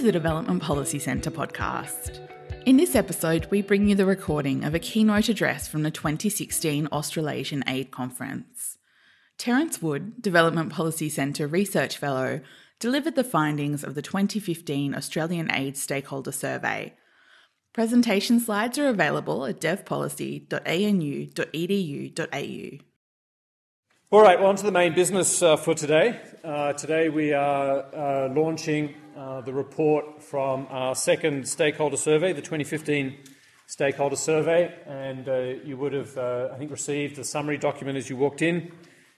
to the Development Policy Centre podcast. In this episode, we bring you the recording of a keynote address from the 2016 Australasian Aid Conference. Terence Wood, Development Policy Centre Research Fellow, delivered the findings of the 2015 Australian Aid Stakeholder Survey. Presentation slides are available at devpolicy.anu.edu.au. All right, well, on to the main business uh, for today. Uh, today we are uh, launching uh, the report from our second stakeholder survey, the 2015 stakeholder survey, and uh, you would have, uh, I think, received the summary document as you walked in.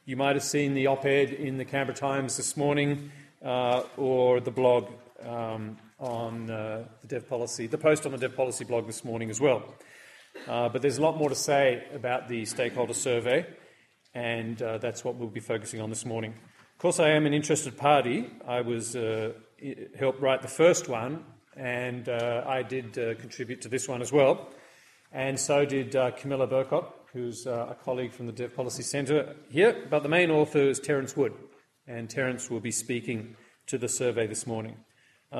You might have seen the op ed in the Canberra Times this morning or the blog um, on the Dev Policy, the post on the Dev Policy blog this morning as well. but there's a lot more to say about the stakeholder survey and uh, that's what we'll be focusing on this morning. Of course, I am an interested party. I was uh, helped write the first one, and uh, I did uh, contribute to this one as well. And so did uh, Camilla Burkott, who's uh, a colleague from the Dev Policy Centre here. But the main author is Terence Wood, and Terence will be speaking to the survey this morning.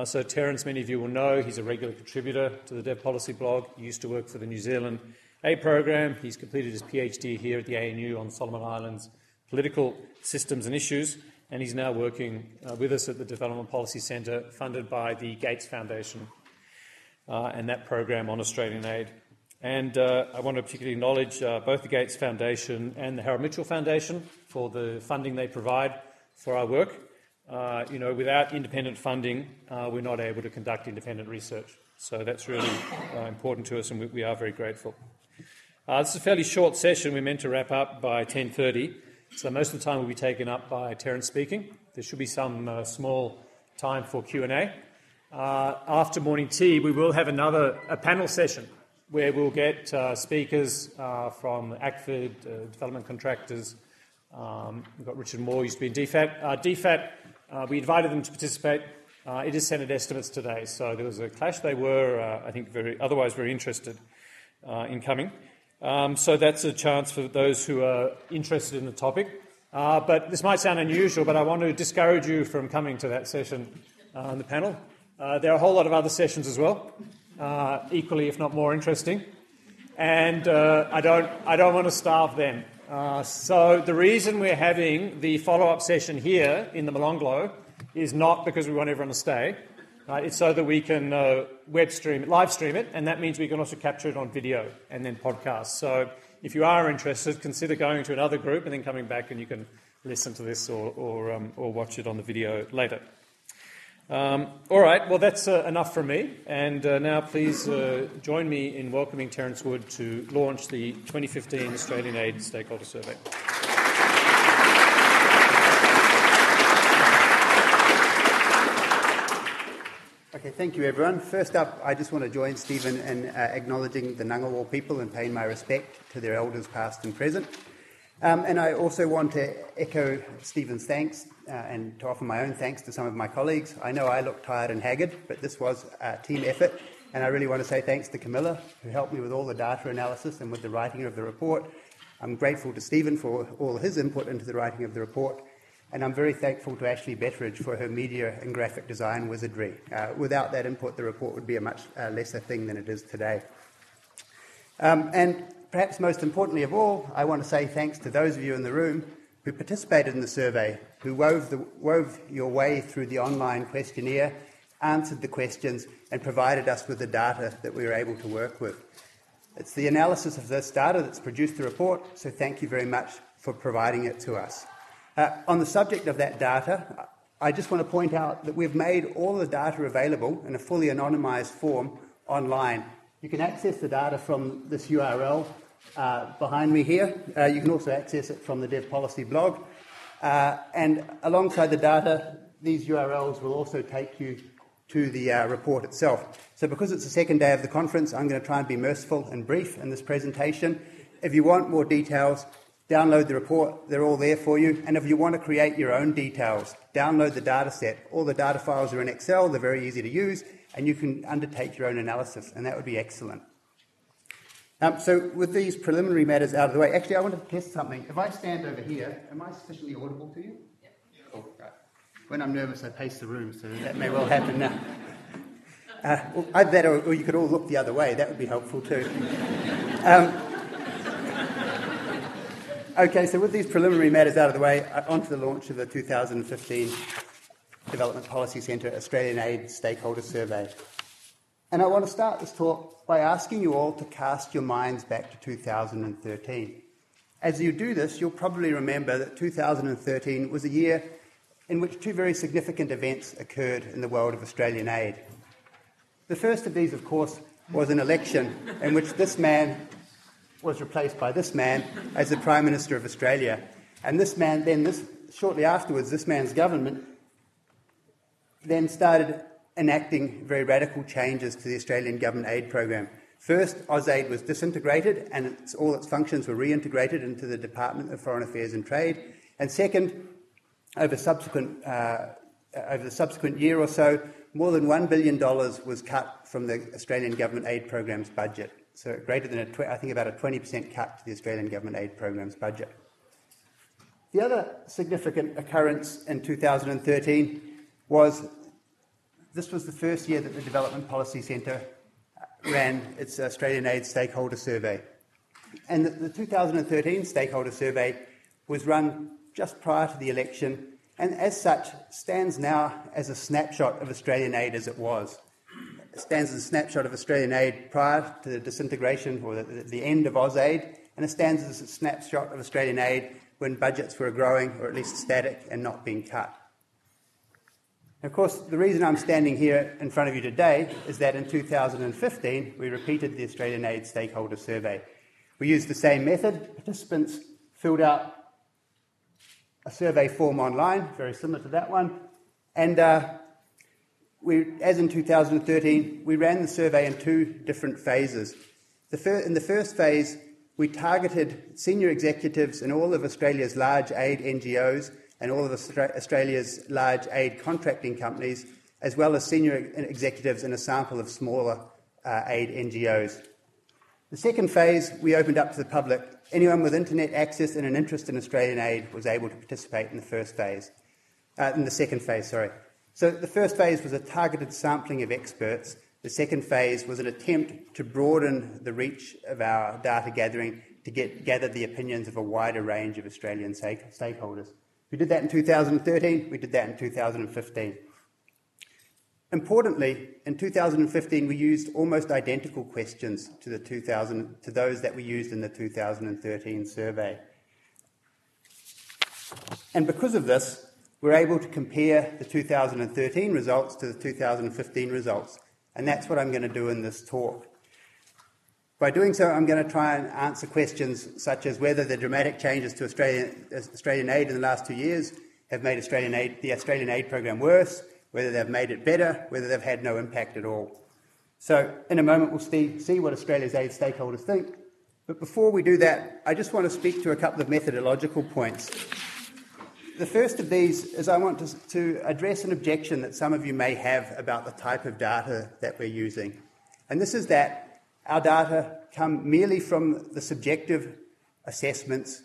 so, Terence, many of you will know, he's a regular contributor to the Dev Policy blog. He used to work for the New Zealand a program. He's completed his PhD here at the ANU on Solomon Islands political systems and issues, and he's now working uh, with us at the Development Policy Centre, funded by the Gates Foundation uh, and that program on Australian aid. And uh, I want to particularly acknowledge uh, both the Gates Foundation and the Harold Mitchell Foundation for the funding they provide for our work. Uh, you know, without independent funding, uh, we're not able to conduct independent research. So that's really important to us, and we, we are very grateful. Uh, this is a fairly short session. We're meant to wrap up by 10.30, so most of the time will be taken up by Terence speaking. There should be some uh, small time for Q&A. Uh, after morning tea, we will have another a panel session where we'll get uh, speakers uh, from ACFID, uh, development contractors. Um, we've got Richard Moore, used to be in DFAT. DFAT, we invited them to participate. it is Senate estimates today, so there was a clash. They were, I think, very otherwise very interested in coming. Um, so that's a chance for those who are interested in the topic. Uh, but this might sound unusual, but I want to discourage you from coming to that session uh, on the panel. Uh, there are a whole lot of other sessions as well, uh, equally, if not more interesting. And uh, I, don't, I don't want to starve them. Uh, so the reason we're having the follow up session here in the Molonglo is not because we want everyone to stay. Right? It's so that we can uh, web stream it, live stream it, and that means we can also capture it on video and then podcast. So if you are interested, consider going to another group and then coming back and you can listen to this or, or, um, or watch it on the video later. Um, all right, well, that's uh, enough from me. And uh, now please uh, join me in welcoming Terence Wood to launch the 2015 Australian Aid Stakeholder Survey. Okay, thank you everyone. First up, I just want to join Stephen in uh, acknowledging the Ngunnawal people and paying my respect to their elders past and present. Um, and I also want to echo Stephen's thanks uh, and to offer my own thanks to some of my colleagues. I know I look tired and haggard, but this was a team effort. And I really want to say thanks to Camilla, who helped me with all the data analysis and with the writing of the report. I'm grateful to Stephen for all his input into the writing of the report and I'm very thankful to Ashlee Betteridge for her media and graphic design wizardry. Uh, without that input, the report would be a much uh, lesser thing than it is today. Um, and perhaps most importantly of all, I want to say thanks to those of you in the room who participated in the survey, who wove, the, wove your way through the online questionnaire, answered the questions, and provided us with the data that we were able to work with. It's the analysis of this data that's produced the report, so thank you very much for providing it to us. Uh, on the subject of that data, I just want to point out that we've made all the data available in a fully anonymised form online. You can access the data from this URL uh, behind me here. Uh, you can also access it from the Dev Policy blog. Uh, and alongside the data, these URLs will also take you to the uh, report itself. So, because it's the second day of the conference, I'm going to try and be merciful and brief in this presentation. If you want more details, Download the report, they're all there for you. And if you want to create your own details, download the data set. All the data files are in Excel, they're very easy to use, and you can undertake your own analysis, and that would be excellent. Um, so, with these preliminary matters out of the way, actually, I want to test something. If I stand over here, am I sufficiently audible to you? Yeah. Cool, right. When I'm nervous, I pace the room, so that may well happen now. Uh, either that or, or, you could all look the other way. That would be helpful too. Um, okay, so with these preliminary matters out of the way, uh, on to the launch of the 2015 Development Policy Centre Australian Aid Stakeholder Survey. And I want to start this talk by asking you all to cast your minds back to 2013. As you do this, you'll probably remember that 2013 was a year in which two very significant events occurred in the world of Australian aid. The first of these, of course, was an election in which this man was replaced by this man as the Prime Minister of Australia. And this man, then, this, shortly afterwards, this man's government then started enacting very radical changes to the Australian government aid program. First, AusAid was disintegrated and its, all its functions were reintegrated into the Department of Foreign Affairs and Trade. And second, over, subsequent, uh, over the subsequent year or so, more than $1 billion was cut from the Australian government aid program's budget. So, greater than, I think, about a 20% cut to the Australian government aid program's budget. The other significant occurrence in 2013 was this was the first year that the Development Policy Centre uh, ran its Australian Aid Stakeholder Survey. And the, the 2013 Stakeholder Survey was run just prior to the election and as such stands now as a snapshot of Australian aid as it was. It stands as a snapshot of Australian aid prior to the disintegration or the, the end of AusAid, and it stands as a snapshot of Australian aid when budgets were growing or at least static and not being cut. Of course, the reason I'm standing here in front of you today is that in 2015 we repeated the Australian Aid Stakeholder Survey. We used the same method. Participants filled out a survey form online, very similar to that one, and uh, we, as in 2013, we ran the survey in two different phases. The fir- in the first phase, we targeted senior executives in all of Australia's large aid NGOs and all of Australia's large aid contracting companies, as well as senior executives in a sample of smaller uh, aid NGOs. The second phase, we opened up to the public. Anyone with internet access and an interest in Australian aid was able to participate in the first phase, uh, in the second phase, sorry. So the first phase was a targeted sampling of experts. The second phase was an attempt to broaden the reach of our data gathering to get, gather the opinions of a wider range of Australian stakeholders. We did that in 2013, we did that in 2015. Importantly, in 2015, we used almost identical questions to, the 2000, to those that we used in the 2013 survey. And because of this, we're able to compare the 2013 results to the 2015 results. And that's what I'm going to do in this talk. By doing so, I'm going to try and answer questions such as whether the dramatic changes to Australian, Australian aid in the last two years have made Australian aid, the Australian aid program worse, whether they've made it better, whether they've had no impact at all. So, in a moment, we'll see, see what Australia's aid stakeholders think. But before we do that, I just want to speak to a couple of methodological points. The first of these is I want to, to address an objection that some of you may have about the type of data that we're using. And this is that our data come merely from the subjective assessments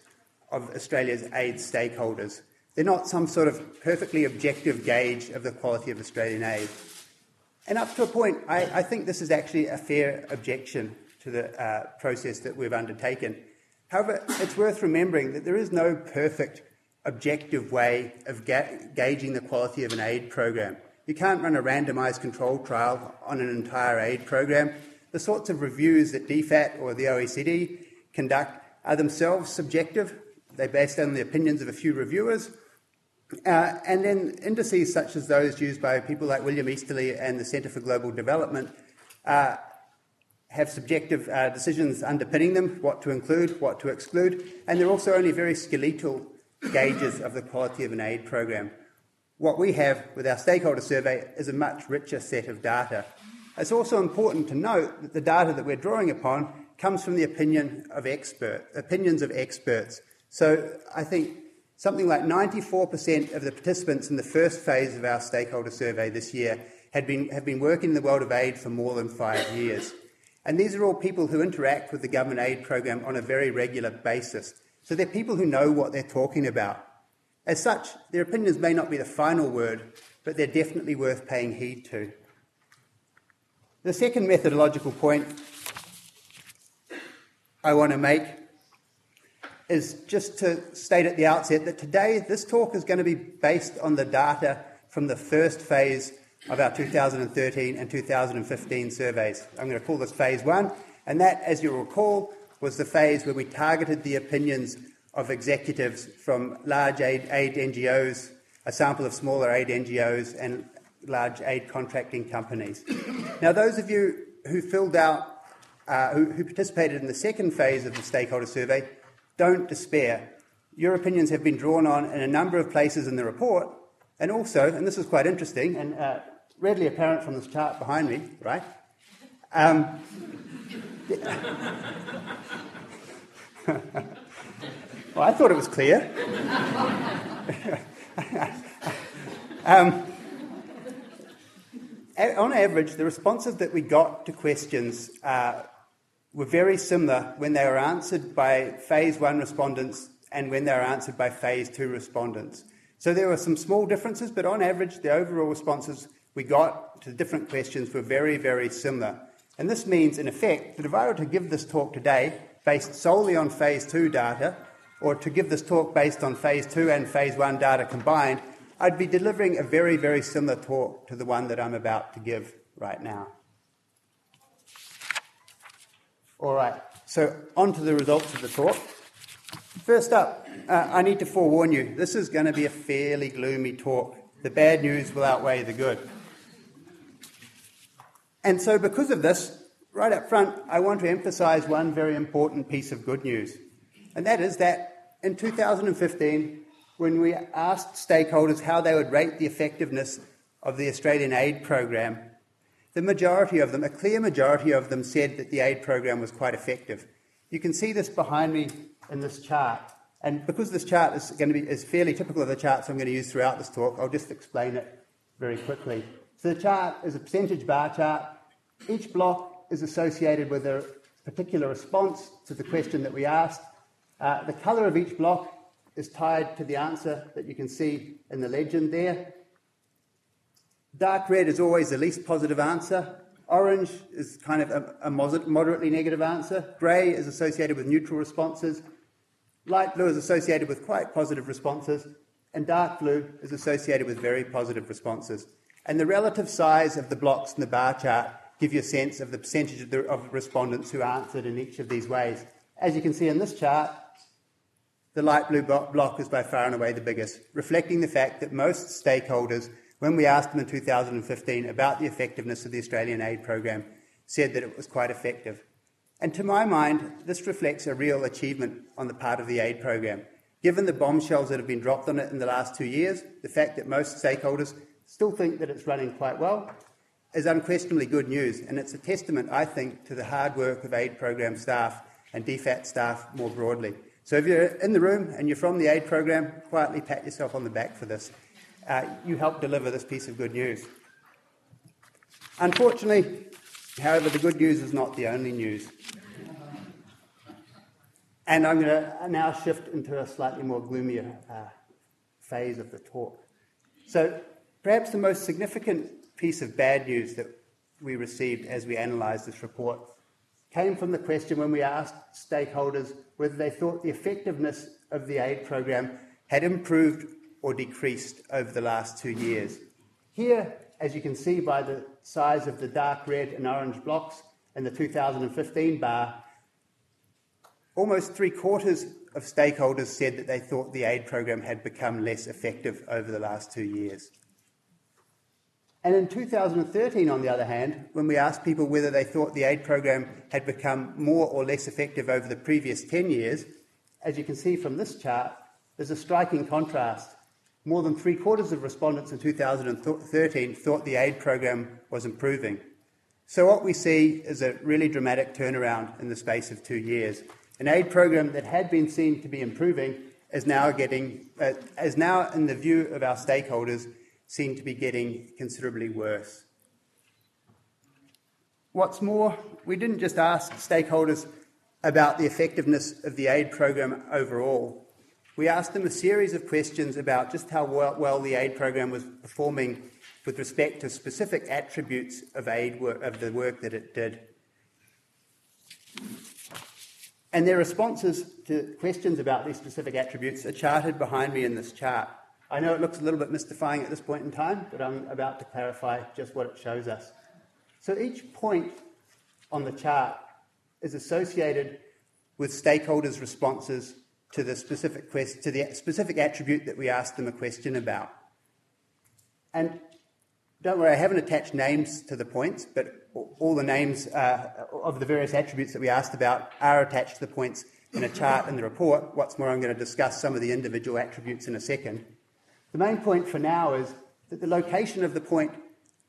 of Australia's aid stakeholders. They're not some sort of perfectly objective gauge of the quality of Australian aid. And up to a point, I, I think this is actually a fair objection to the uh, process that we've undertaken. However, it's worth remembering that there is no perfect objective way of ga- gauging the quality of an aid program. You can't run a randomised control trial on an entire aid program the sorts of reviews that DFAT or the OECD conduct are themselves subjective. They're based on the opinions of a few reviewers. Uh, and then indices such as those used by people like William Easterly and the Centre for Global Development uh, have subjective uh, decisions underpinning them, what to include, what to exclude, and they're also only very skeletal gauges of the quality of an aid program. What we have with our stakeholder survey is a much richer set of data it's also important to note that the data that we're drawing upon comes from the opinion of expert, opinions of experts. So I think something like 94% of the participants in the first phase of our stakeholder survey this year had been, have been working in the world of aid for more than five years. And these are all people who interact with the government aid program on a very regular basis. So they're people who know what they're talking about. As such, their opinions may not be the final word, but they're definitely worth paying heed to. The second methodological point I want to make is just to state at the outset that today this talk is going to be based on the data from the first phase of our 2013 and 2015 surveys. I'm going to call this phase one, and that, as you'll recall, was the phase where we targeted the opinions of executives from large aid, aid NGOs, a sample of smaller aid NGOs, and large aid contracting companies. Now, those of you who filled out, uh, who, who participated in the second phase of the stakeholder survey, don't despair. Your opinions have been drawn on in a number of places in the report, and also, and this is quite interesting and uh, readily apparent from this chart behind me, right? Um, well, I thought it was clear. um, on average, the responses that we got to questions uh, were very similar when they were answered by phase one respondents and when they were answered by phase two respondents. So there were some small differences, but on average, the overall responses we got to the different questions were very, very similar. And this means, in effect, that if I were to give this talk today based solely on phase two data, or to give this talk based on phase two and phase one data combined, I'd be delivering a very, very similar talk to the one that I'm about to give right now. All right, so on to the results of the talk. First up, uh, I need to forewarn you this is going to be a fairly gloomy talk. The bad news will outweigh the good. And so, because of this, right up front, I want to emphasize one very important piece of good news. And that is that in 2015, when we asked stakeholders how they would rate the effectiveness of the Australian aid program, the majority of them, a clear majority of them, said that the aid program was quite effective. You can see this behind me in this chart. And because this chart is going to be is fairly typical of the charts I'm going to use throughout this talk, I'll just explain it very quickly. So the chart is a percentage bar chart. Each block is associated with a particular response to the question that we asked. Uh, the colour of each block is tied to the answer that you can see in the legend there. Dark red is always the least positive answer. Orange is kind of a, a moderately negative answer. Grey is associated with neutral responses. Light blue is associated with quite positive responses. And dark blue is associated with very positive responses. And the relative size of the blocks in the bar chart give you a sense of the percentage of, the, of respondents who answered in each of these ways. As you can see in this chart, the light blue block is by far and away the biggest, reflecting the fact that most stakeholders when we asked them in 2015 about the effectiveness of the Australian aid program, said that it was quite effective. And to my mind, this reflects a real achievement on the part of the aid program. Given the bombshells that have been dropped on it in the last two years, the fact that most stakeholders still think that it's running quite well is unquestionably good news, and it's a testament, I think, to the hard work of aid program staff and DFAT staff more broadly. So if you're in the room and you're from the aid program, quietly pat yourself on the back for this uh, you helped deliver this piece of good news. Unfortunately, however, the good news is not the only news. And I'm going to now shift into a slightly more gloomier uh, phase of the talk. So, perhaps the most significant piece of bad news that we received as we analysed this report came from the question when we asked stakeholders whether they thought the effectiveness of the aid program had improved or decreased over the last two years. Here, as you can see by the size of the dark red and orange blocks in the 2015 bar, almost three quarters of stakeholders said that they thought the aid program had become less effective over the last two years. And in 2013, on the other hand, when we asked people whether they thought the aid program had become more or less effective over the previous 10 years, as you can see from this chart, there's a striking contrast more than three quarters of respondents in 2013 thought the aid program was improving. So, what we see is a really dramatic turnaround in the space of two years. An aid program that had been seen to be improving is now getting, uh, is now, in the view of our stakeholders, seen to be getting considerably worse. What's more, we didn't just ask stakeholders about the effectiveness of the aid program overall we asked them a series of questions about just how well, well the aid program was performing with respect to specific attributes of aid work, of the work that it did. And their responses to questions about these specific attributes are charted behind me in this chart. I know it looks a little bit mystifying at this point in time, but I'm about to clarify just what it shows us. So each point on the chart is associated with stakeholders' responses to the specific quest- to the specific attribute that we asked them a question about. And don't worry, I haven't attached names to the points, but all the names uh, of the various attributes that we asked about are attached to the points in a chart in the report. What's more, I'm going to discuss some of the individual attributes in a second. The main point for now is that the location of the point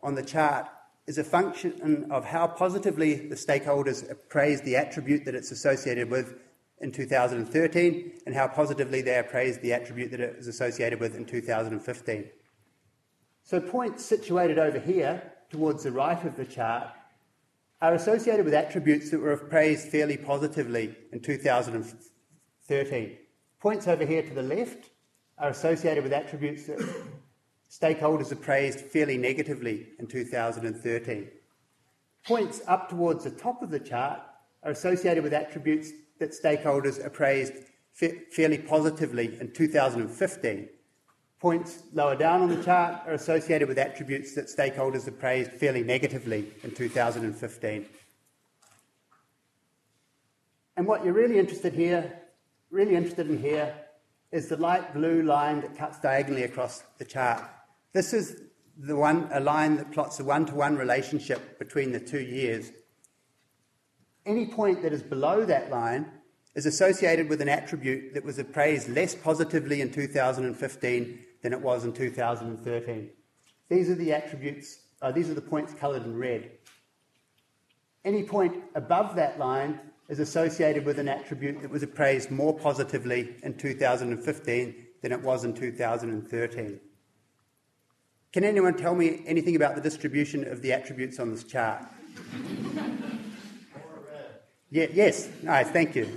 on the chart is a function of how positively the stakeholders appraised the attribute that it's associated with in 2013 and how positively they appraised the attribute that it is associated with in 2015. So, points situated over here towards the right of the chart are associated with attributes that were appraised fairly positively in 2013. Points over here to the left are associated with attributes that stakeholders appraised fairly negatively in 2013. Points up towards the top of the chart are associated with attributes that stakeholders appraised fa- fairly positively in 2015. Points lower down on the chart are associated with attributes that stakeholders appraised fairly negatively in 2015. And what you're really interested here, really interested in here, is the light blue line that cuts diagonally across the chart. This is the one, a line that plots a one to one relationship between the two years. Any point that is below that line is associated with an attribute that was appraised less positively in 2015 than it was in 2013. These are the attributes, uh, these are the points coloured in red. Any point above that line is associated with an attribute that was appraised more positively in 2015 than it was in 2013. Can anyone tell me anything about the distribution of the attributes on this chart? yeah, yes, nice, thank you.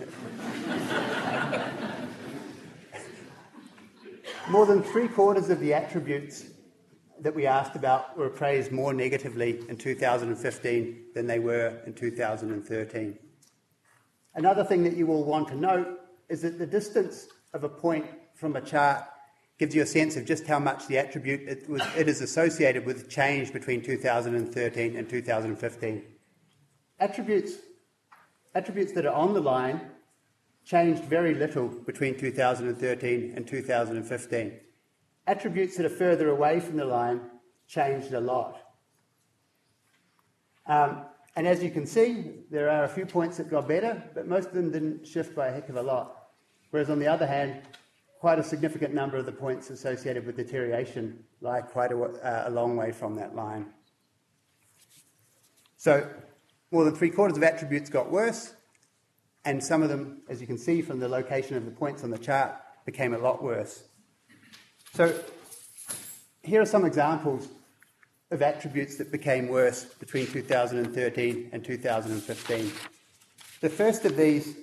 More than three quarters of the attributes that we asked about were appraised more negatively in 2015 than they were in 2013. Another thing that you will want to note is that the distance of a point from a chart gives you a sense of just how much the attribute it, was, it is associated with change between 2013 and 2015. Attributes, attributes that are on the line changed very little between 2013 and 2015. Attributes that are further away from the line changed a lot. Um, and as you can see, there are a few points that got better, but most of them didn't shift by a heck of a lot. Whereas on the other hand, quite a significant number of the points associated with deterioration lie quite a, uh, a long way from that line. So, more than three quarters of attributes got worse, and some of them, as you can see from the location of the points on the chart, became a lot worse. So, here are some examples of attributes that became worse between 2013 and 2015. The first of these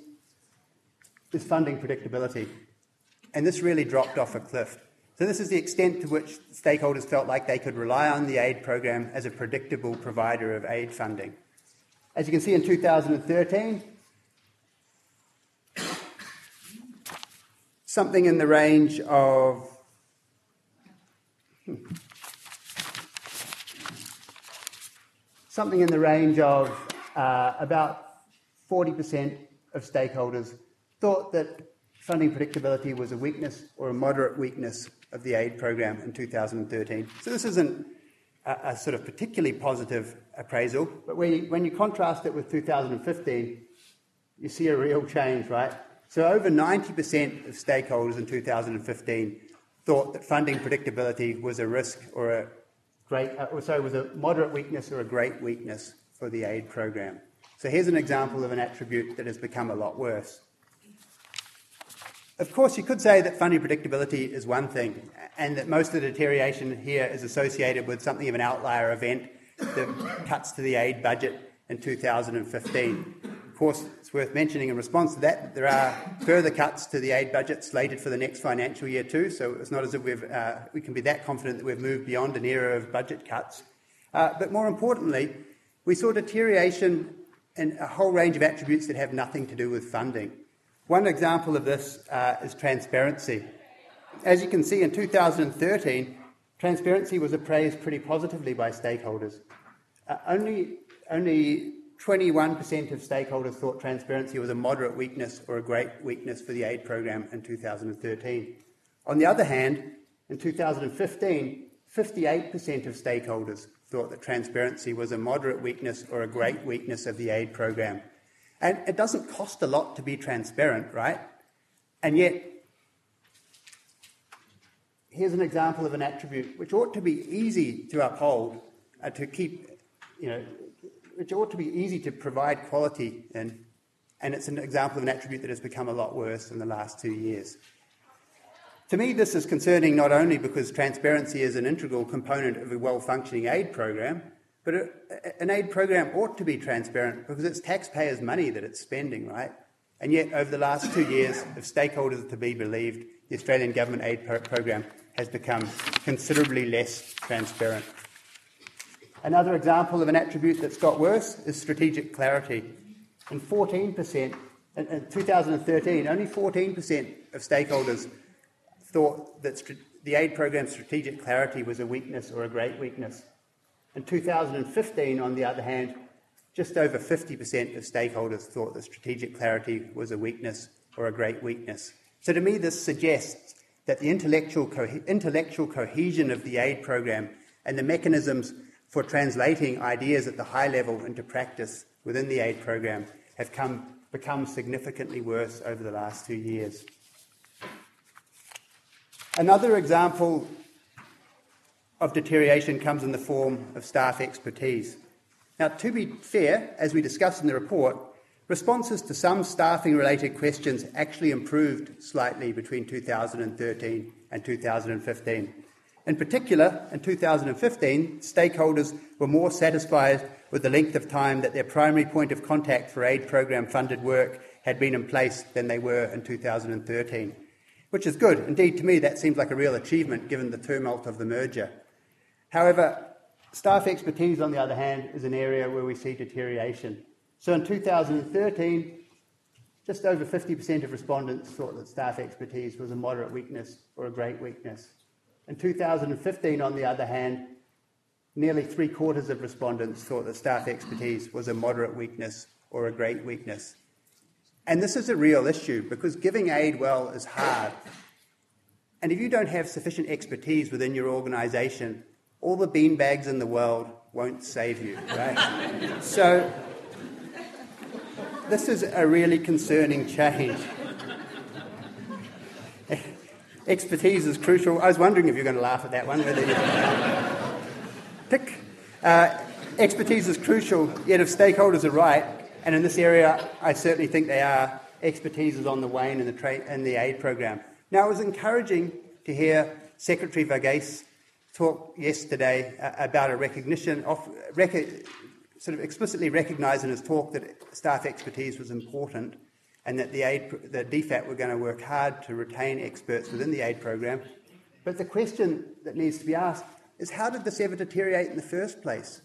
is funding predictability, and this really dropped off a cliff. So, this is the extent to which stakeholders felt like they could rely on the aid program as a predictable provider of aid funding. As you can see in 2013, something in the range of hmm, something in the range of uh, about 40% of stakeholders thought that funding predictability was a weakness or a moderate weakness of the aid program in 2013. So this isn't a, a sort of particularly positive appraisal, but when you, when you contrast it with 2015, you see a real change, right? So over 90% of stakeholders in 2015 thought that funding predictability was a risk or a great, uh, sorry, was a moderate weakness or a great weakness for the aid program. So here's an example of an attribute that has become a lot worse. Of course, you could say that funding predictability is one thing, and that most of the deterioration here is associated with something of an outlier event that cuts to the aid budget in 2015. Course, it's worth mentioning in response to that, there are further cuts to the aid budget slated for the next financial year too, so it's not as if we've, uh, we can be that confident that we've moved beyond an era of budget cuts. Uh, but more importantly, we saw deterioration in a whole range of attributes that have nothing to do with funding. One example of this uh, is transparency. As you can see, in 2013, transparency was appraised pretty positively by stakeholders. Uh, only, only 21% of stakeholders thought transparency was a moderate weakness or a great weakness for the aid program in 2013. On the other hand, in 2015, 58% of stakeholders thought that transparency was a moderate weakness or a great weakness of the aid program. And it doesn't cost a lot to be transparent, right? And yet, here's an example of an attribute which ought to be easy to uphold, uh, to keep, you know, which ought to be easy to provide quality in, and it's an example of an attribute that has become a lot worse in the last two years. To me, this is concerning not only because transparency is an integral component of a well functioning aid program, but an aid program ought to be transparent because it's taxpayers' money that it's spending, right? And yet, over the last two years, if stakeholders are to be believed, the Australian government aid pro- program has become considerably less transparent. Another example of an attribute that's got worse is strategic clarity. In 14%, in, in 2013, only 14% of stakeholders thought that the aid program's strategic clarity was a weakness or a great weakness. In 2015, on the other hand, just over 50% of stakeholders thought that strategic clarity was a weakness or a great weakness. So to me, this suggests that the intellectual, co- intellectual cohesion of the aid program and the mechanisms for translating ideas at the high level into practice within the aid program have come, become significantly worse over the last two years. Another example of deterioration comes in the form of staff expertise. Now, to be fair, as we discussed in the report, responses to some staffing related questions actually improved slightly between 2013 and 2015. In particular, in 2015, stakeholders were more satisfied with the length of time that their primary point of contact for aid program funded work had been in place than they were in 2013, which is good. Indeed, to me, that seems like a real achievement given the tumult of the merger. However, staff expertise, on the other hand, is an area where we see deterioration. So in 2013, just over 50% of respondents thought that staff expertise was a moderate weakness or a great weakness. In 2015, on the other hand, nearly three quarters of respondents thought that staff expertise was a moderate weakness or a great weakness. And this is a real issue because giving aid well is hard. And if you don't have sufficient expertise within your organisation, all the beanbags in the world won't save you, right? so, this is a really concerning change. Expertise is crucial. I was wondering if you're going to laugh at that one, whether you. Tick. Uh, expertise is crucial, yet if stakeholders are right, and in this area I certainly think they are, expertise is on the wane in the, tra- in the aid program. Now, it was encouraging to hear Secretary Varghese talk yesterday uh, about a recognition of, rec- sort of explicitly recognised in his talk that staff expertise was important and that the, aid, the DFAT were going to work hard to retain experts within the aid program. But the question that needs to be asked is how did this ever deteriorate in the first place?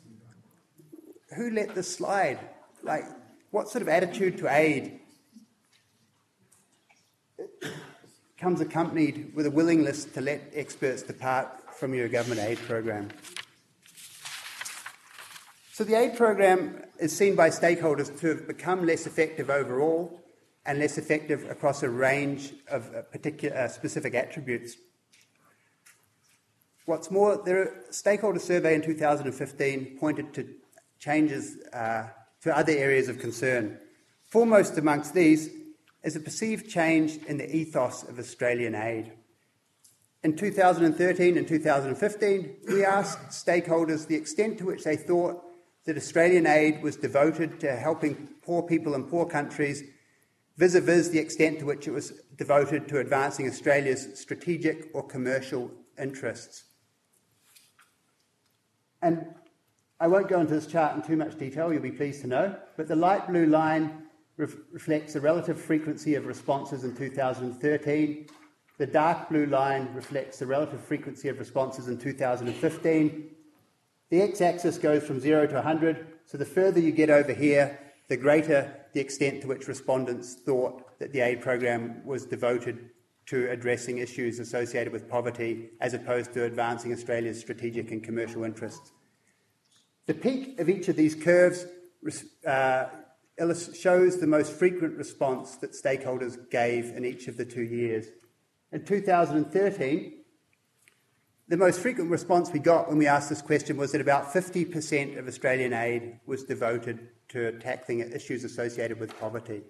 Who let this slide? Like, what sort of attitude to aid comes accompanied with a willingness to let experts depart from your government aid program? So, the aid program is seen by stakeholders to have become less effective overall and less effective across a range of uh, particular uh, specific attributes. What's more, the stakeholder survey in 2015 pointed to changes uh, to other areas of concern. Foremost amongst these is a perceived change in the ethos of Australian aid. In 2013 and 2015, we asked stakeholders the extent to which they thought that Australian aid was devoted to helping poor people in poor countries vis a vis the extent to which it was devoted to advancing Australia's strategic or commercial interests. And I won't go into this chart in too much detail, you'll be pleased to know, but the light blue line reflects the relative frequency of responses in 2013. The dark blue line reflects the relative frequency of responses in 2015. The x axis goes from 0 to 100, so the further you get over here, the greater the extent to which respondents thought that the aid program was devoted to addressing issues associated with poverty as opposed to advancing Australia's strategic and commercial interests. The peak of each of these curves uh, shows the most frequent response that stakeholders gave in each of the two years. In 2013, the most frequent response we got when we asked this question was that about 50% of Australian aid was devoted to tackling issues associated with poverty.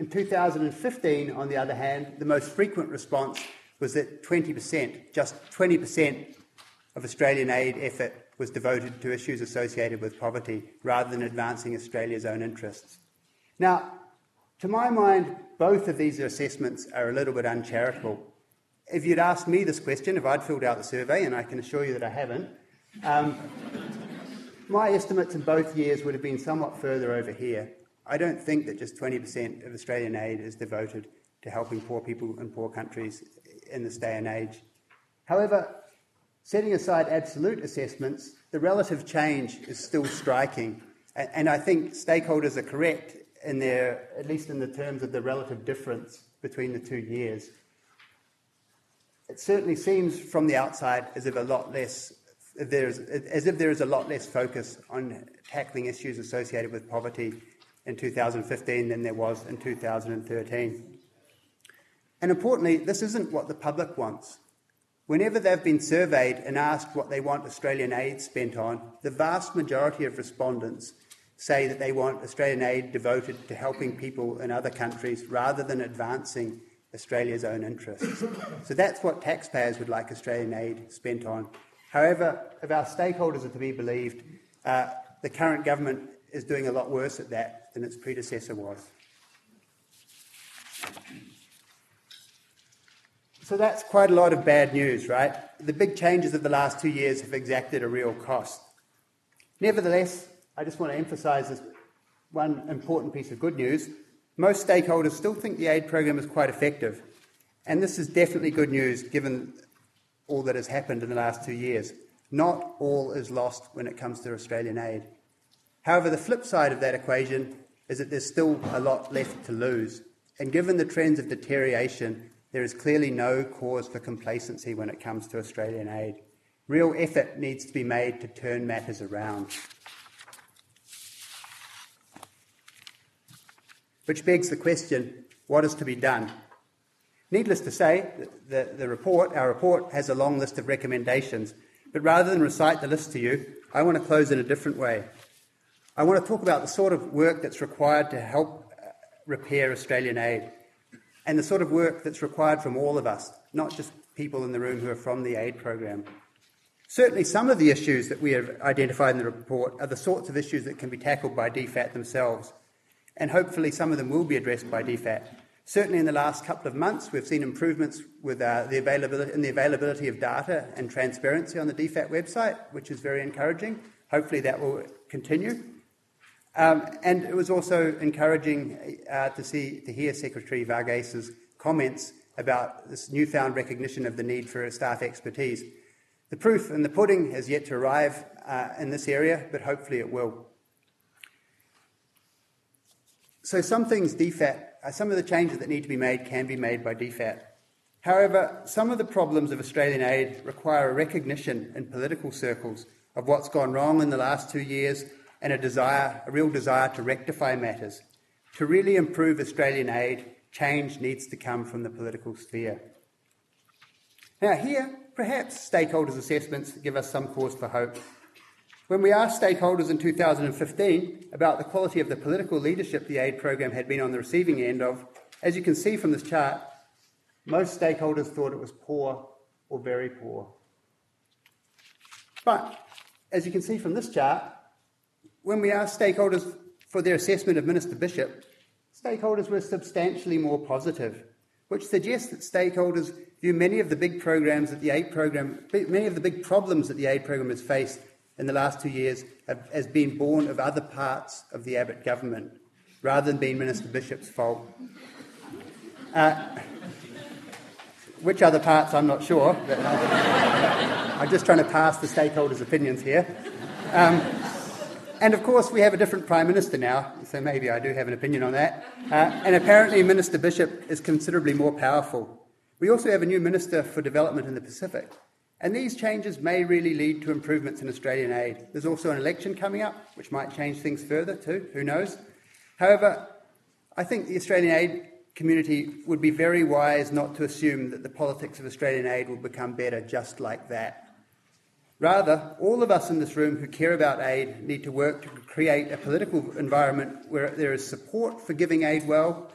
In 2015, on the other hand, the most frequent response was that 20%, just 20% of Australian aid effort was devoted to issues associated with poverty rather than advancing Australia's own interests. Now, to my mind, both of these assessments are a little bit uncharitable. If you'd asked me this question, if I'd filled out the survey, and I can assure you that I haven't, um, my estimates in both years would have been somewhat further over here. I don't think that just 20% of Australian aid is devoted to helping poor people in poor countries in this day and age. However, Setting aside absolute assessments, the relative change is still striking. And I think stakeholders are correct in their, at least in the terms of the relative difference between the two years. It certainly seems from the outside as if a lot less, there's, as if there is a lot less focus on tackling issues associated with poverty in 2015 than there was in 2013. And importantly, this isn't what the public wants. Whenever they've been surveyed and asked what they want Australian aid spent on, the vast majority of respondents say that they want Australian aid devoted to helping people in other countries rather than advancing Australia's own interests. So that's what taxpayers would like Australian aid spent on. However, if our stakeholders are to be believed, uh, the current government is doing a lot worse at that than its predecessor was. So that's quite a lot of bad news, right? The big changes of the last two years have exacted a real cost. Nevertheless, I just want to emphasise this one important piece of good news. Most stakeholders still think the aid program is quite effective, and this is definitely good news given all that has happened in the last two years. Not all is lost when it comes to Australian aid. However, the flip side of that equation is that there's still a lot left to lose. And given the trends of deterioration there is clearly no cause for complacency when it comes to Australian aid. Real effort needs to be made to turn matters around. Which begs the question what is to be done? Needless to say, the, the report, our report has a long list of recommendations, but rather than recite the list to you, I want to close in a different way. I want to talk about the sort of work that's required to help uh, repair Australian aid and the sort of work that's required from all of us, not just people in the room who are from the aid program. Certainly, some of the issues that we have identified in the report are the sorts of issues that can be tackled by DFAT themselves, and hopefully, some of them will be addressed by DFAT. Certainly, in the last couple of months, we've seen improvements with uh, the availability in the availability of data and transparency on the DFAT website, which is very encouraging. Hopefully, that will continue. Um, and it was also encouraging uh, to see to hear Secretary Varghese comments about this newfound recognition of the need for staff expertise. The proof and the pudding has yet to arrive uh, in this area, but hopefully it will. So some things DFAT, uh, some of the changes that need to be made can be made by DFAT. However, some of the problems of Australian aid require a recognition in political circles of what's gone wrong in the last two years and a desire, a real desire to rectify matters. To really improve Australian aid, change needs to come from the political sphere. Now, here, perhaps stakeholders' assessments give us some cause for hope. When we asked stakeholders in 2015 about the quality of the political leadership the aid program had been on the receiving end of, as you can see from this chart, most stakeholders thought it was poor or very poor. But as you can see from this chart, when we asked stakeholders for their assessment of Minister Bishop, stakeholders were substantially more positive, which suggests that stakeholders view many of the big programs that the aid program, many of the big problems that the aid program has faced in the last two years as being born of other parts of the Abbott government, rather than being Minister Bishop's fault. Uh, which other parts, I'm not sure. I'm just trying to pass the stakeholders' opinions here. Um, and of course, we have a different Prime Minister now, so maybe I do have an opinion on that. Uh, and apparently, Minister Bishop is considerably more powerful. We also have a new Minister for Development in the Pacific. And these changes may really lead to improvements in Australian aid. There's also an election coming up, which might change things further too, who knows. However, I think the Australian aid community would be very wise not to assume that the politics of Australian aid will become better just like that. Rather, all of us in this room who care about aid need to work to create a political environment where there is support for giving aid well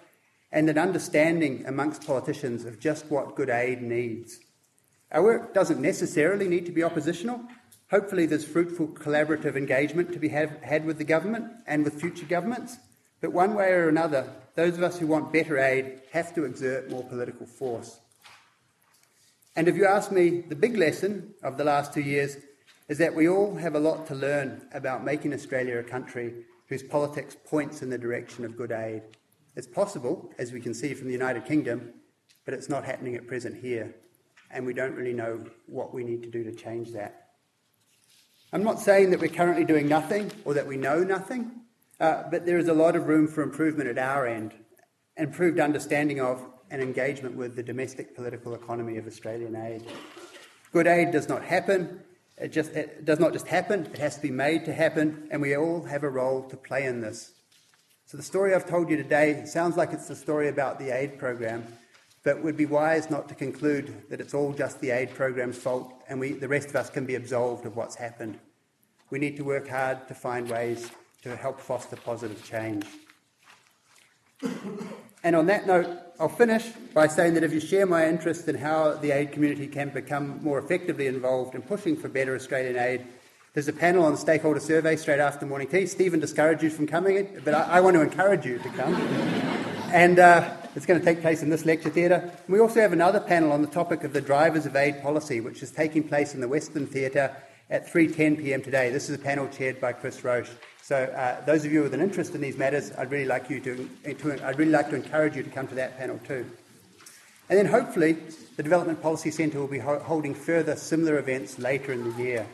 and an understanding amongst politicians of just what good aid needs. Our work doesn't necessarily need to be oppositional. Hopefully, there's fruitful collaborative engagement to be have, had with the government and with future governments. But one way or another, those of us who want better aid have to exert more political force. And if you ask me, the big lesson of the last two years is that we all have a lot to learn about making Australia a country whose politics points in the direction of good aid. It's possible, as we can see from the United Kingdom, but it's not happening at present here, and we don't really know what we need to do to change that. I'm not saying that we're currently doing nothing or that we know nothing, uh, but there is a lot of room for improvement at our end, improved understanding of and engagement with the domestic political economy of Australian aid. Good aid does not happen. It, just, it does not just happen, it has to be made to happen, and we all have a role to play in this. So, the story I've told you today sounds like it's the story about the aid program, but would be wise not to conclude that it's all just the aid program's fault and we, the rest of us can be absolved of what's happened. We need to work hard to find ways to help foster positive change. And on that note, I'll finish by saying that if you share my interest in how the aid community can become more effectively involved in pushing for better Australian aid, there's a panel on the stakeholder survey straight after morning tea. Stephen discouraged you from coming, but I, I want to encourage you to come. and uh, it's going to take place in this lecture theatre. We also have another panel on the topic of the drivers of aid policy, which is taking place in the Weston Theatre at 3:10 p.m. today. This is a panel chaired by Chris Roche. So, uh, those of you with an interest in these matters, I'd really like you to, to, I'd really like to encourage you to come to that panel too. And then, hopefully, the Development Policy Centre will be ho- holding further similar events later in the year.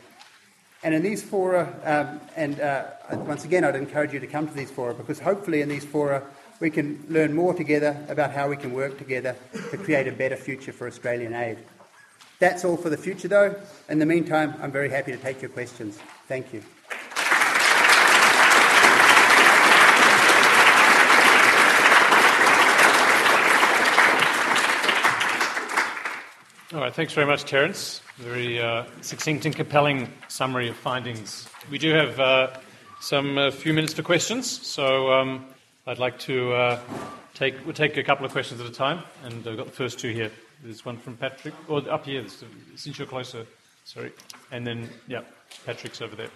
And in these fora, um, and uh, once again, I'd encourage you to come to these fora because hopefully, in these fora, we can learn more together about how we can work together to create a better future for Australian aid. That's all for the future, though. In the meantime, I'm very happy to take your questions. Thank you. All right, thanks very much, Terence. Very uh, succinct and compelling summary of findings. We do have uh, some a few minutes for questions, so um, I'd like to uh, take we'll take a couple of questions at a time, and I've got the first two here. There's one from Patrick, or up here, since you're closer. Sorry, and then yeah, Patrick's over there.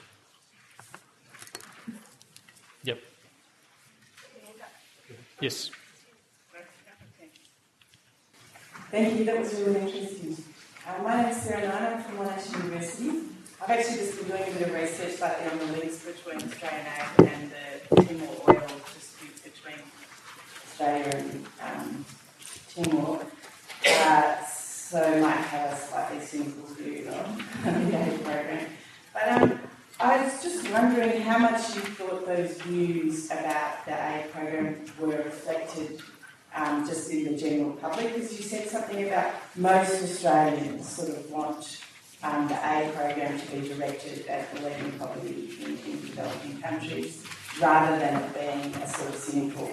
Yep. Yes. Thank you, that was really interesting. Uh, my name is Sarah Nine, I'm from Monash University. I've actually just been doing a bit of research lately on the links between Australian aid and the Timor oil Australia and um, Timor. Uh, so might have a slightly cynical view on the aid program. But um, I was just wondering how much you thought those views about the aid program were reflected um, just in the general public, because you said something about most Australians sort of want um, the aid program to be directed at relieving poverty in, in developing countries, rather than it being a sort of cynical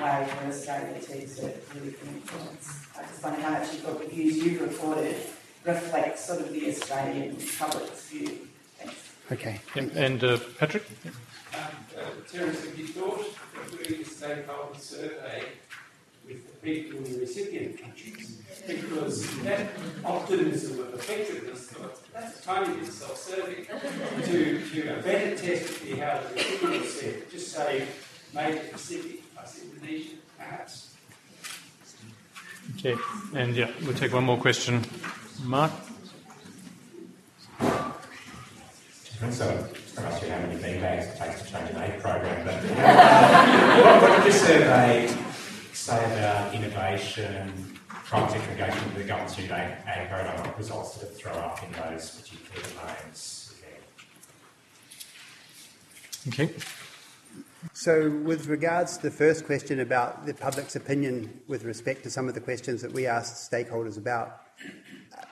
way for Australia to exert political influence. I just wonder how much you thought the views you reported reflect sort of the Australian public's view. Thanks. Okay. And uh, Patrick? Um, uh, Terence, have you thought of doing a stakeholder survey with the people in the recipient countries because that optimism of effectiveness, that's a tiny bit self-serving. To, to a better test would be how the recipient said, just say, made it Pacific perhaps. Okay, and yeah, we'll take one more question. Mark? So I'm not sure how many beanbags it takes to change an aid program, but what, what did this survey say about innovation, private engagement with the government student aid program? What results did it throw up in those particular domains? Okay. So, with regards to the first question about the public's opinion with respect to some of the questions that we asked stakeholders about,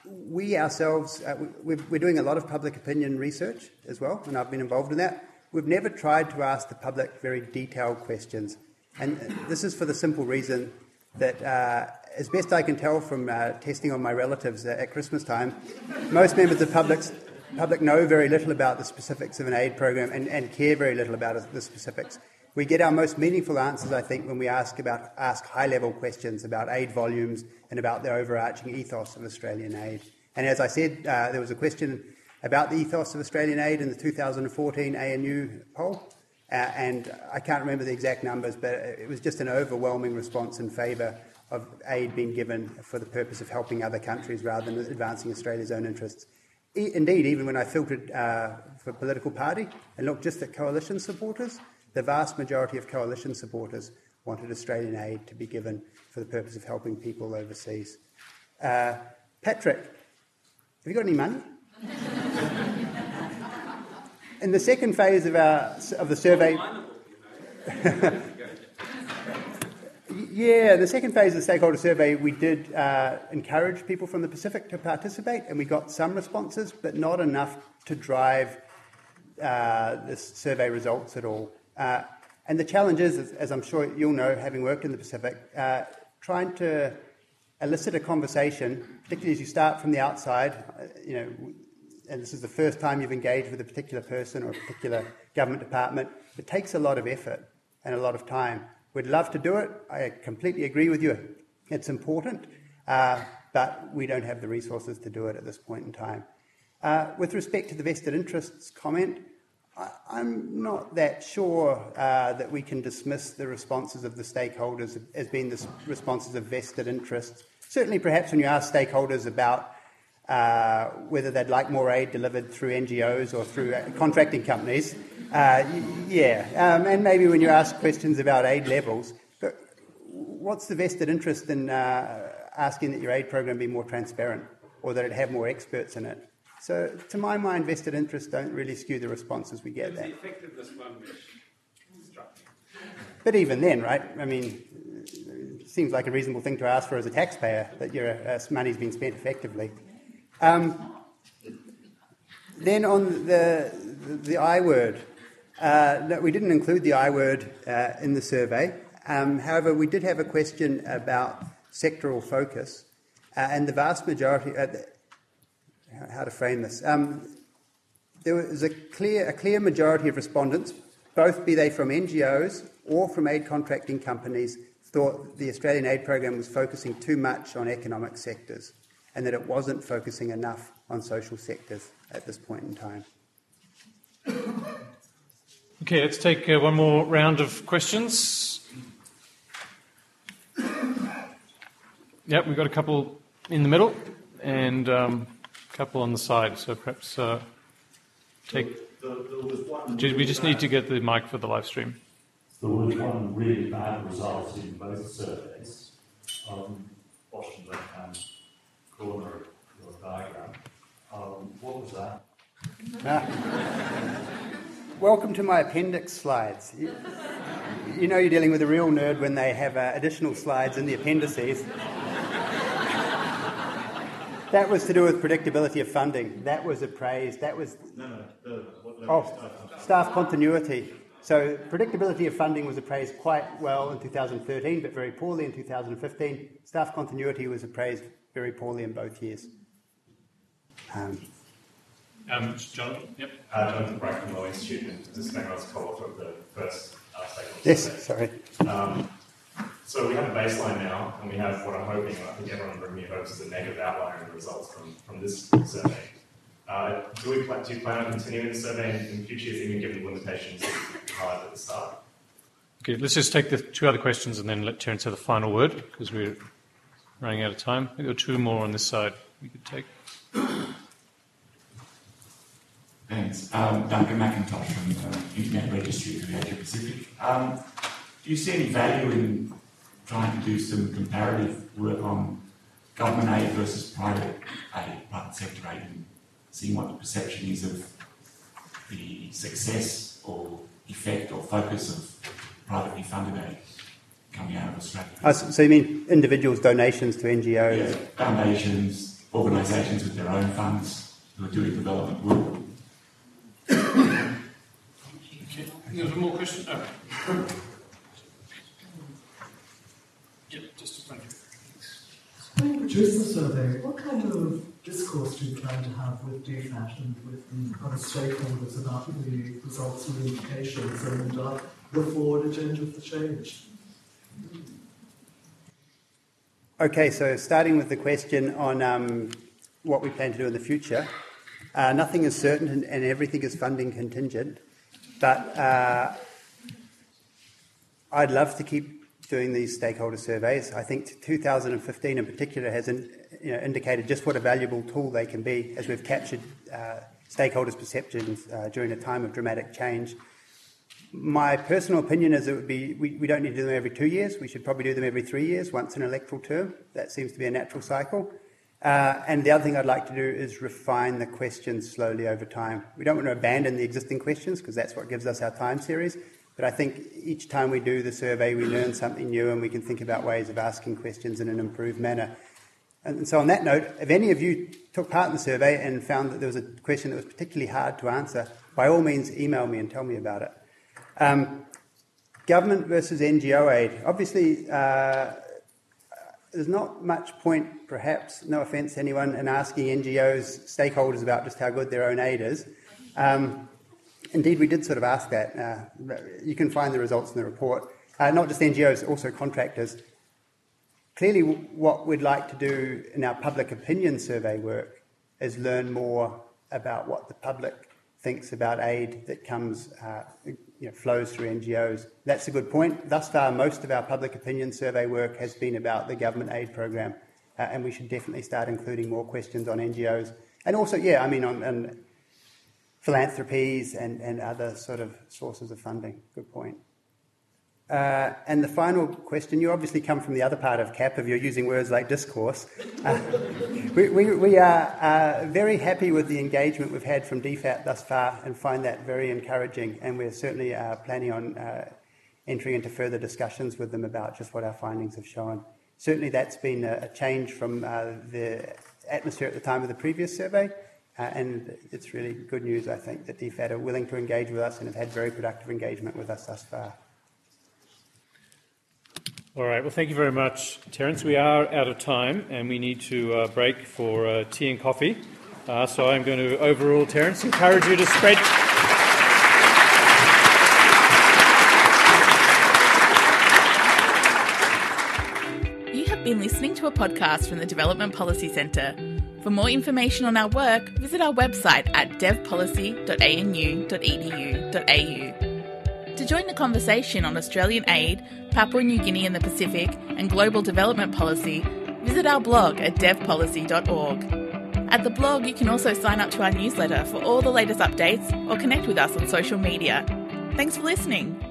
we ourselves, uh, we, are doing a lot of public opinion research as well, and I've been involved in that. We've never tried to ask the public very detailed questions, and this is for the simple reason that, uh, as best I can tell from uh, testing on my relatives at Christmas time, most members of the public, public know very little about the specifics of an aid program and, and care very little about the specifics. We get our most meaningful answers, I think, when we ask about ask high-level questions about aid volumes and about the overarching ethos of Australian aid. And as I said, uh, there was a question about the ethos of Australian aid in the 2014 ANU poll, uh, and I can't remember the exact numbers, but it was just an overwhelming response in favour of aid being given for the purpose of helping other countries rather than advancing Australia's own interests. E- indeed, even when I filtered uh, for political party and looked just at coalition supporters, the vast majority of coalition supporters wanted Australian aid to be given for the purpose of helping people overseas. Uh, Patrick, have you got any money? In the second phase of, our, of the survey. yeah, the second phase of the stakeholder survey, we did uh, encourage people from the Pacific to participate, and we got some responses, but not enough to drive uh, the survey results at all. Uh, and the challenge is, as I'm sure you'll know, having worked in the Pacific, uh, trying to elicit a conversation, particularly as you start from the outside, uh, you know, and this is the first time you've engaged with a particular person or a particular government department, it takes a lot of effort and a lot of time. We'd love to do it. I completely agree with you. It's important, uh, but we don't have the resources to do it at this point in time. Uh, with respect to the vested interests comment, I, am not that sure uh, that we can dismiss the responses of the stakeholders as being the responses of vested interests. Certainly, perhaps when you ask stakeholders about uh, whether they'd like more aid delivered through NGOs or through uh, contracting companies, uh, yeah, um, and maybe when you ask questions about aid levels, but what's the vested interest in uh, asking that your aid program be more transparent or that it have more experts in it? So, to my mind, vested interests don't really skew the responses we get there. But even then, right? I mean, it seems like a reasonable thing to ask for as a taxpayer that your uh, money's been spent effectively. Um, then on the, the, the I word, uh, no, we didn't include the I word uh, in the survey. Um, however, we did have a question about sectoral focus, uh, and the vast majority, uh, how to frame this. Um, there was a clear, a clear majority of respondents, both be they from NGOs or from aid contracting companies, thought the Australian aid program was focusing too much on economic sectors and that it wasn't focusing enough on social sectors at this point in time. Okay, let's take uh, one more round of questions. Yep, we've got a couple in the middle, and um, couple on the side, so perhaps uh, take. we just need to get the mic for the live stream. There was one really bad result in both surveys. Um, bottom left hand corner of your diagram. Um, what was that? Ah. Welcome to my appendix slides. You, you, know you're dealing with a real nerd when they have uh, additional slides in the appendices. That was to do with predictability of funding. That was appraised. That was. No, no. The, oh, staff, staff continuity. So predictability of funding was appraised quite well in 2013, but very poorly in 2015. Staff continuity was appraised very poorly in both years. Um, um, John, yep. Uh, Jonathan Pryke from Lowy Institute, this is I was co-author of the first uh, stakeholder Yes, sorry. Um, so we have a baseline now, and we have what I'm hoping, I think everyone in the room hopes is a negative outlier in the results from, from this survey. Uh, do, we plan, do you plan on continuing the survey in, in future years, even given the limitations highlighted at the start? Okay, let's just take the two other questions and then let Terence have the final word because we're running out of time. We've got two more on this side we could take. Thanks. Um, Duncan McIntosh from the Internet Registry for the Asia Pacific. Um, do you see any value in trying to do some comparative work on government aid versus private aid, private sector aid, and seeing what the perception is of the success or effect or focus of privately funded aid coming out of Australia? Oh, so you mean individuals' donations to NGOs? Yeah, foundations, organisations with their own funds who are doing development work. There's one more question? No. yeah, just a minute. When you produce the survey, what kind of discourse do you plan to have with DFAT and with other stakeholders about the results and the implications and uh, the forward agenda for change? Okay, so starting with the question on um, what we plan to do in the future, uh, nothing is certain and, and, everything is funding contingent, but uh, I'd love to keep doing these stakeholder surveys. I think 2015 in particular has in, you know, indicated just what a valuable tool they can be as we've captured uh, stakeholders' perceptions uh, during a time of dramatic change my personal opinion is it would be we, we don't need to do them every two years. We should probably do them every three years, once an electoral term. That seems to be a natural cycle. Uh, and the other thing I'd like to do is refine the questions slowly over time. We don't want to abandon the existing questions because that's what gives us our time series. But I think each time we do the survey, we learn something new and we can think about ways of asking questions in an improved manner. And so, on that note, if any of you took part in the survey and found that there was a question that was particularly hard to answer, by all means, email me and tell me about it. Um, government versus NGO aid. Obviously, uh, there's not much point, perhaps, no offence to anyone, in asking NGOs, stakeholders about just how good their own aid is. Um, indeed, we did sort of ask that. Uh, you can find the results in the report. Uh, not just NGOs, also contractors. Clearly, what we'd like to do in our public opinion survey work is learn more about what the public thinks about aid that comes uh, you know, flows through NGOs. That's a good point. Thus far, most of our public opinion survey work has been about the government aid program, uh, and we should definitely start including more questions on NGOs. And also, yeah, I mean, on, on philanthropies and, and other sort of sources of funding. Good point. Uh, and the final question, you obviously come from the other part of CAP if you're using words like discourse. Uh, we, we, we, are uh, very happy with the engagement we've had from DFAT thus far and find that very encouraging. And we're certainly uh, planning on uh, entering into further discussions with them about just what our findings have shown. Certainly, that's been a, a change from uh, the atmosphere at the time of the previous survey. and it's really good news, I think, that DFAT are willing to engage with us and have had very productive engagement with us thus far. All right, well, thank you very much, Terence. We are out of time and we need to uh, break for uh, tea and coffee. Uh, so I'm going to overrule Terence, encourage you to spread. You have been listening to a podcast from the Development Policy Centre. For more information on our work, visit our website at devpolicy.anu.edu.au. Join the conversation on Australian aid, Papua New Guinea and the Pacific, and global development policy, visit our blog at devpolicy.org. At the blog, you can also sign up to our newsletter for all the latest updates or connect with us on social media. Thanks for listening.